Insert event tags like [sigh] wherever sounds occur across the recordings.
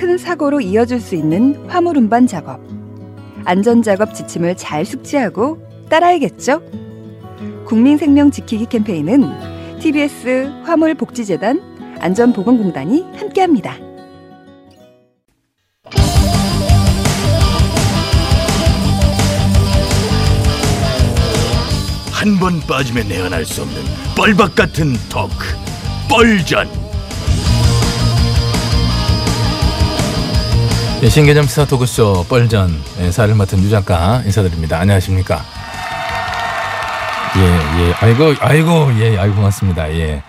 큰 사고로 이어질 수 있는 화물 운반 작업. 안전 작업 지침을 잘 숙지하고 따라야겠죠? 국민 생명 지키기 캠페인은 TBS 화물 복지재단 안전보건공단이 함께합니다. 한 번 빠지면 내안할 수 없는 뻘박 같은 토크 뻘전 예, 신개념 시사 토크쇼 뻘전 예, 사를 맡은 유 작가 인사드립니다. 안녕하십니까? 예, 예, 아이고, 아이고, 예, 아이고, 고맙습니다. 예.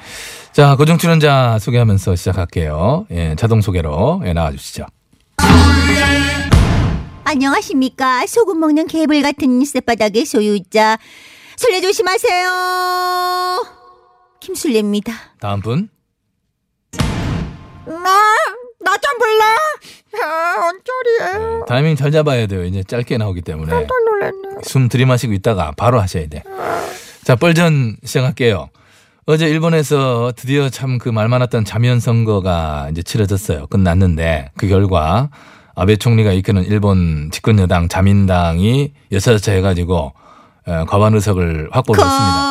자, 고정 출연자 소개하면서 시작할게요. 예, 자동 소개로 예, 나와주시죠. 안녕하십니까. 소금 먹는 개불 같은 쌔바닥의 소유자. 술래 조심하세요. 김술래입니다. 다음 분. 나좀 불러. 아, 언저리에. 타이밍 잘 잡아야 돼요. 이제 짧게 나오기 때문에. 놀랐네. 숨 들이마시고 있다가 바로 하셔야 돼. 자, 뻘전 시작할게요. 어제 일본에서 드디어 참 그 말 많았던 자면 선거가 이제 치러졌어요. 끝났는데 그 결과 아베 총리가 이끄는 일본 집권 여당 자민당이 여차저차 해가지고 어, 과반 의석을 확보를 했습니다.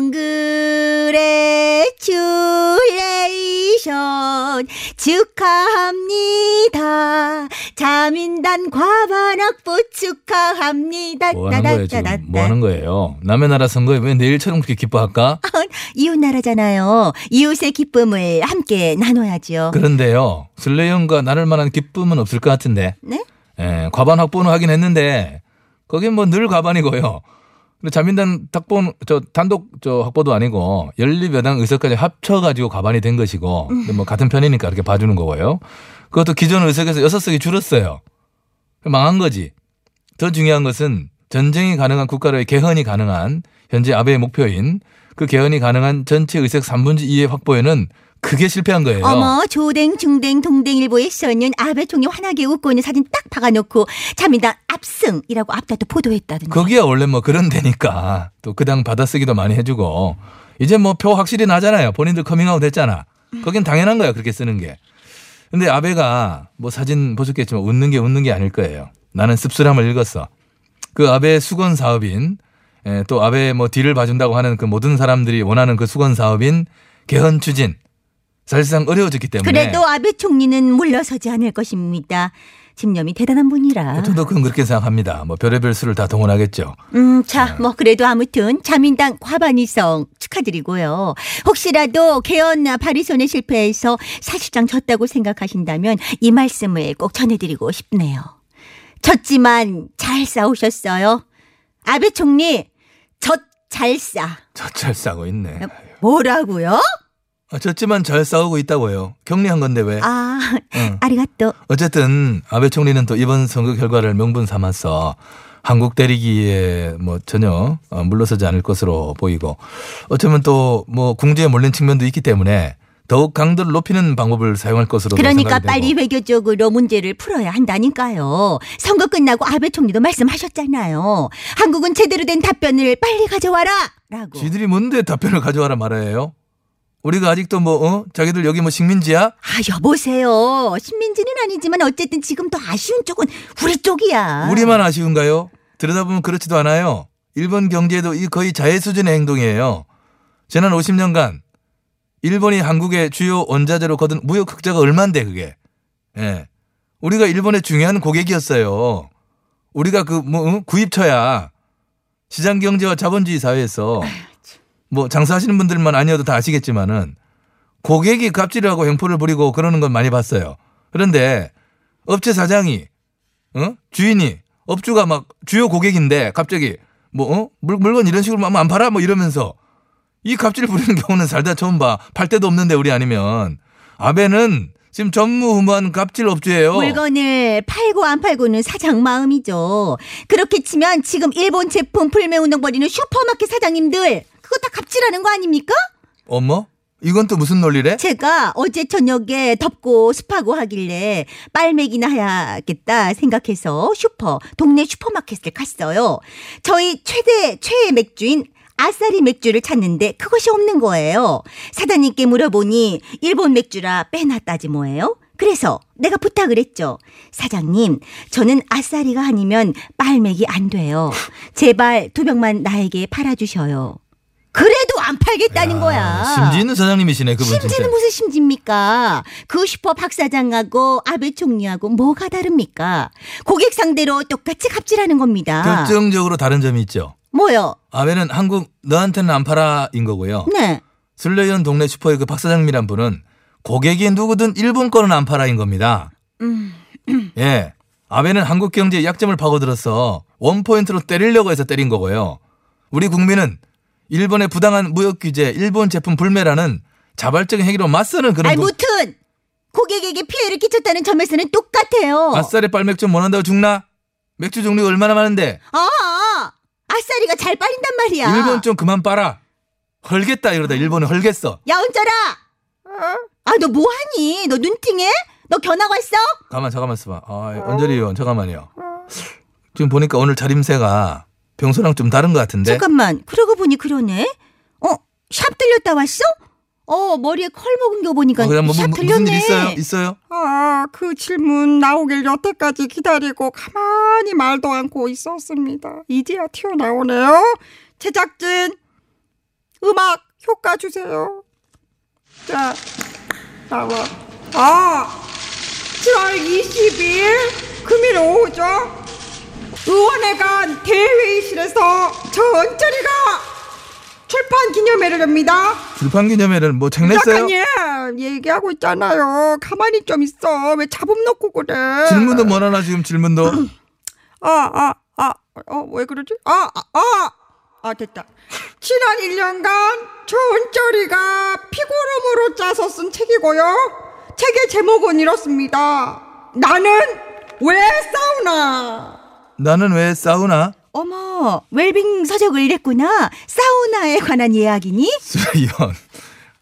congratulation 축하합니다. 자민당 과반 확보 축하합니다. 뭐 하는 거예요 지금? 뭐 하는 거예요? 남의 나라 선거에 왜 내 일처럼 그렇게 기뻐할까? 이웃 나라잖아요. 이웃의 기쁨을 함께 나눠야죠. 그런데요, 슬레이언과 나눌 만한 기쁨은 없을 것 같은데. 네? 예, 과반 확보는 하긴 했는데 거긴 뭐 늘 과반이고요. 근데 자민당 탁본 저 단독 저 확보도 아니고 연립여당 의석까지 합쳐가지고 과반이 된 것이고 근데 뭐 같은 편이니까 이렇게 봐주는 거고요. 그것도 기존 의석에서 여섯 석이 줄었어요. 망한 거지. 더 중요한 것은 전쟁이 가능한 국가로의 개헌이 가능한 현재 아베의 목표인 그 개헌이 가능한 전체 의석 3분의 2의 확보에는 크게 실패한 거예요. 어머 조댕 중댕 동댕 일보에서는 아베 총리 환하게 웃고 있는 사진 딱 박아놓고 자민당 압승이라고 앞다퉈 보도했다던데. 거기야 원래 뭐 그런 데니까 또 그 당 받아쓰기도 많이 해주고 이제 뭐 표 확실히 나잖아요. 본인들 커밍아웃 했잖아. 거긴 당연한 거야 그렇게 쓰는 게. 근데 아베가 뭐 사진 보셨겠지만 웃는 게 웃는 게 아닐 거예요. 나는 씁쓸함을 읽었어. 그 아베 수건 사업인 예, 또 아베 뭐 뒤를 봐준다고 하는 그 모든 사람들이 원하는 그 수건 사업인 개헌 추진 사실상 어려워졌기 때문에 그래도 아베 총리는 물러서지 않을 것입니다. 집념이 대단한 분이라. 그건 그렇게 생각합니다. 뭐 별의별 수를 다 동원하겠죠. 음, 자, 뭐 그래도 아무튼 자민당 과반 이성 축하드리고요. 혹시라도 개헌 발의선에 실패해서 사실상 졌다고 생각하신다면 이 말씀을 꼭 전해드리고 싶네요. 졌지만 잘 싸우셨어요. 아베 총리 젖 잘 싸. 저잘 싸고 있네. 뭐라고요? 아, 졌지만 잘 싸우고 있다고요. 격리한 건데 왜? 아, 응. 아리가또. 어쨌든 아베 총리는 또 이번 선거 결과를 명분 삼아서 한국 때리기에 뭐 전혀 어, 물러서지 않을 것으로 보이고 어쩌면 또 뭐 궁지에 몰린 측면도 있기 때문에 더욱 강도를 높이는 방법을 사용할 것으로 그러니까 빨리 되고. 외교적으로 문제를 풀어야 한다니까요. 선거 끝나고 아베 총리도 말씀하셨잖아요. 한국은 제대로 된 답변을 빨리 가져와라! 라고. 지들이 뭔데 답변을 가져와라 말아요? 우리가 아직도 뭐 어? 자기들 여기 뭐 식민지야? 아, 여보세요. 식민지는 아니지만 어쨌든 지금 더 아쉬운 쪽은 우리 쪽이야. 우리만 아쉬운가요? 들여다보면 그렇지도 않아요. 일본 경제도 이 거의 자해 수준의 행동이에요. 지난 50년간 일본이 한국의 주요 원자재로 거둔 무역 흑자가 얼만데 그게. 예. 우리가 일본의 중요한 고객이었어요. 우리가 그 뭐 구입처야. 시장 경제와 자본주의 사회에서 뭐 장사하시는 분들만 아니어도 다 아시겠지만은 고객이 갑질하고 횡포를 부리고 그러는 건 많이 봤어요. 그런데 업체 사장이 어? 주인이 업주가 막 주요 고객인데 갑자기 뭐 어? 물, 물건 이런 식으로 안 팔아 뭐 이러면서 이 갑질 부리는 경우는 살다 처음 봐. 팔 데도 없는데 우리 아니면 아베는 지금 전무후무한 갑질 업주예요. 물건을 팔고 안 팔고는 사장 마음이죠. 그렇게 치면 지금 일본 제품 불매운동 벌이는 슈퍼마켓 사장님들 그거 다 갑질하는 거 아닙니까? 어머? 이건 또 무슨 논리래? 제가 어제 저녁에 덥고 습하고 하길래 빨매기나 해야겠다 생각해서 슈퍼 동네 슈퍼마켓을 갔어요. 저희 최대 최애 맥주인 아싸리 맥주를 찾는데 그것이 없는 거예요. 사장님께 물어보니 일본 맥주라 빼놨다지 뭐예요? 그래서 내가 부탁을 했죠. 사장님, 저는 아싸리가 아니면 빨맥이 안 돼요. 제발 두 병만 나에게 팔아주셔요. 그래도 안 팔겠다는 거야. 심지 있는 사장님이시네 그분 진짜. 심지는 무슨 심지입니까? 그 슈퍼 박 사장하고 아베 총리하고 뭐가 다릅니까? 고객 상대로 똑같이 갑질하는 겁니다. 결정적으로 다른 점이 있죠. 뭐요? 아베는 한국 너한테는 안 팔아인 거고요. 네. 술래연 동네 슈퍼의 그 박 사장님이란 분은 고객이 누구든 일본 거는 안 팔아인 겁니다. 음. 예. 아베는 한국 경제의 약점을 파고들어서 원포인트로 때리려고 해서 때린 거고요. 우리 국민은 일본의 부당한 무역 규제, 일본 제품 불매라는 자발적인 행위로 맞서는 그런 아니 부- 무튼 고객에게 피해를 끼쳤다는 점에서는 똑같아요. 아싸리 빨맥주 못 한다고 죽나? 맥주 종류가 얼마나 많은데 아, 아싸리가 잘 빨린단 말이야. 일본 좀 그만 빨아. 헐겠다 이러다 일본은 헐겠어. 야 은철아. 아 너 뭐하니? 너 눈팅해? 너 견학 왔어? 가만 잠깐만 있어봐. 아, 언저리 의원 잠깐만요. 지금 보니까 오늘 차림새가 평소랑 좀 다른 것 같은데. 잠깐만. 그러고 보니 그러네. 어, 샵 들렸다 왔어? 어, 머리에 컬 먹은 거 보니까 어, 그냥 뭐, 샵 뭐, 들렸네. 무슨 일 있어요? 있어요? 아, 그 질문 나오길 여태까지 기다리고 가만히 말도 않고 있었습니다. 이제야 튀어나오네요. 제작진, 음악 효과 주세요. 자, 나와. 아, 7월 20일 금일 오후죠. 의원회관 대회의실에서 저 은철이가 출판 기념회를 엽니다. 출판 기념회를 뭐 책 냈어요? 작가님 얘기하고 있잖아요. 가만히 좀 있어. 왜 잡음 놓고 그래? 질문도 뭐 하나 지금 질문도. [clears throat] 아, 아, 아, 어, 왜 그러지? 아, 아, 아, 아, 됐다. 지난 1년간 저 은철이가 피고름으로 짜서 쓴 책이고요. 책의 제목은 이렇습니다. 나는 왜 사우나? 나는 왜 사우나? 어머, 웰빙 서적을 읽었구나. 사우나에 관한 이야기니? 수의원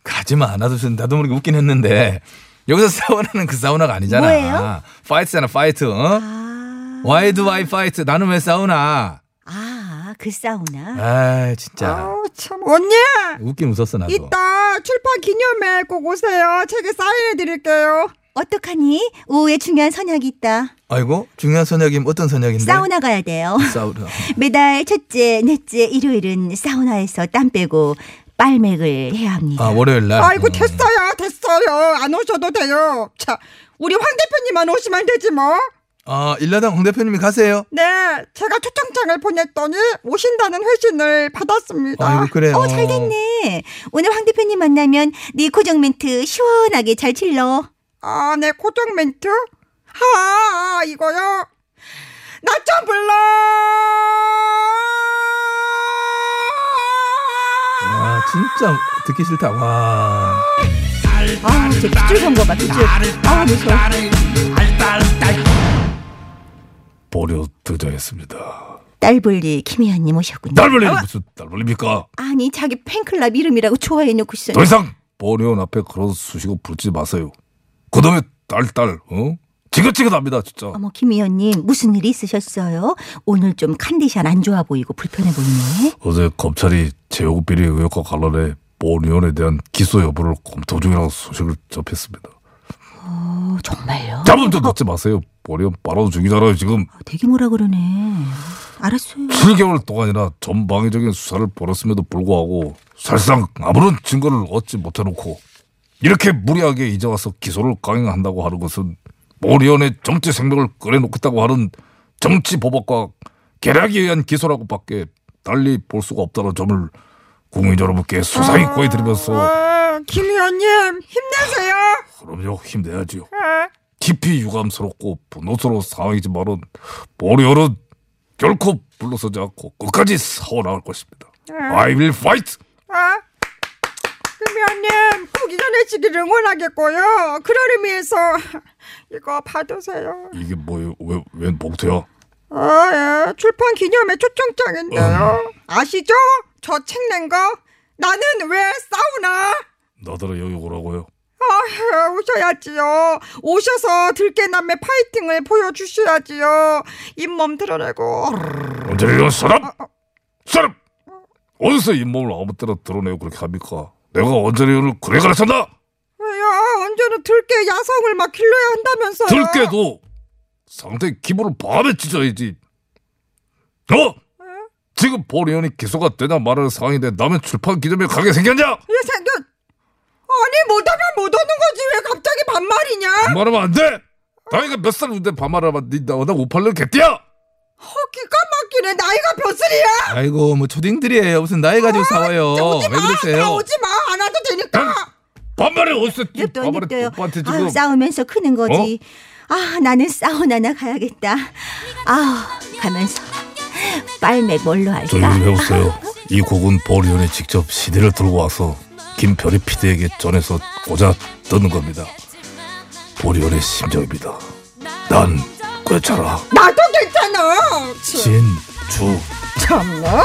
가지마. 나도 좀 나도 모르게 웃긴 했는데 여기서 싸우나는 그 사우나가 아니잖아. 뭐예요? fight잖아, fight. 어? 아, Why do I fight? 나는 왜 사우나? 아, 그 사우나. 아, 진짜 아우, 참. 언니! 웃긴 웃었어 나도. 이따 출판 기념회 꼭 오세요. 책에 사인해 드릴게요. 어떡하니? 오후에 중요한 선약이 있다. 아이고 중요한 선약이 어떤 선약인데? 사우나 가야 돼요. 사우나. [laughs] 매달 첫째, 넷째, 일요일은 사우나에서 땀 빼고 빨맥을 해야 합니다. 아 월요일 날. 아이고 어. 됐어요 됐어요 안 오셔도 돼요 자 우리 황 대표님만 오시면 되지 뭐 아 일라당 홍 대표님이 가세요. 네, 제가 초청장을 보냈더니 오신다는 회신을 받았습니다. 아이고 그래요. 어, 잘 됐네. 오늘 황 대표님 만나면 네 고정 멘트 시원하게 잘 질러. 아, 네, 고정 멘트? 아, 이거요? 나 좀 불러! 와 진짜 듣기 싫다. 와. 아, 제 핏줄 선거 봐, 핏줄. 아, 무서워. 보려 드도했습니다. 딸불리 김희연님 오셨군요. 딸벌리 무슨 딸벌리입니까? 아니, 자기 팬클럽 이름이라고 좋아해 놓고서. 더 이상 보리온 앞에 그런 수식어 부르지 마세요. 그다음에 딸딸 어? 지긋지긋합니다 진짜. 어머 김 의원님 무슨 일이 있으셨어요? 오늘 좀 컨디션 안 좋아 보이고 불편해 보이네. 어제 검찰이 제오급 비리 의혹과 관련해 보리온에 대한 기소 여부를 검토 중이라는 소식을 접했습니다. 어, 정말요? 잡음 좀 넣지 마세요. 보리온 바로 중이잖아요 지금. 되게 뭐라 그러네. 알았어요. 7개월 동안이나 전방위적인 수사를 벌였음에도 불구하고 사실상 아무런 증거를 얻지 못해놓고 이렇게 무리하게 이제 와서 기소를 강행한다고 하는 것은 모리언의 정치 생명을 꺼내놓겠다고 하는 정치 보복과 계략에 의한 기소라고밖에 달리 볼 수가 없다는 점을 국민 여러분께 수상히 고해드리면서 아, 김 의원님 힘내세요. 그럼요 힘내야지요. 아, 깊이 유감스럽고 분노스러운 상황이지만은 모리언은 결코 물러서지 않고 끝까지 싸워나갈 것입니다. I will fight. 의원님 꼭 이겨내시기를 응원하겠고요. 그런 의미에서 이거 받으세요. 이게 뭐예요? 왜, 웬 봉투야? 아, 예. 출판 기념회 초청장인데요. 아시죠? 저 책 낸 거? 나는 왜 싸우나? 나더러 여기 오라고요. 아, 오셔야지요. 오셔서 들깨남의 파이팅을 보여주셔야지요. 잇몸 드러내고. 언제 이런 사람? 사람! 어디서 잇몸을 아무 때나 드러내고 그렇게 합니까? 내가 언제 이런을 그래 가르쳤나? 왜요? 언제는 들깨 야성을 막 길러야 한다면서요. 들깨도 상대 기분을 밤에 찢어야지. 어? 지금 보리언이 기소가 되냐 말하는 상황인데 남의 출판 기념에 가게 생겼냐? 이 생겨. 아니 못하면 못 오는 거지 왜 갑자기 반말이냐? 반말하면 안 돼! 나이가 몇 살인데 반말하면 니 나보다 58년 개띠야! 어, 기가 막히네. 나이가 몇 살이야? 아이고 뭐 초딩들이에요. 무슨 나이 가지고 싸워요. 오지 왜 마. 그러세요? 오지 마. 안 와도 되니까. 반말이 어디서 냅둬요. 오빠한테 지금 싸우면서 크는 거지. 아 나는 사우나 나 가야겠다. 아 가면서 빨매 뭘로 할까? 조용히 해보세요. 이 곡은 보리언이 직접 CD를 들고 와서 김별이 피디에게 전해서 꽂아 듣는 겁니다. 보리언의 심정입니다. 난 괜찮아. 나도 괜찮아. 진주 참나.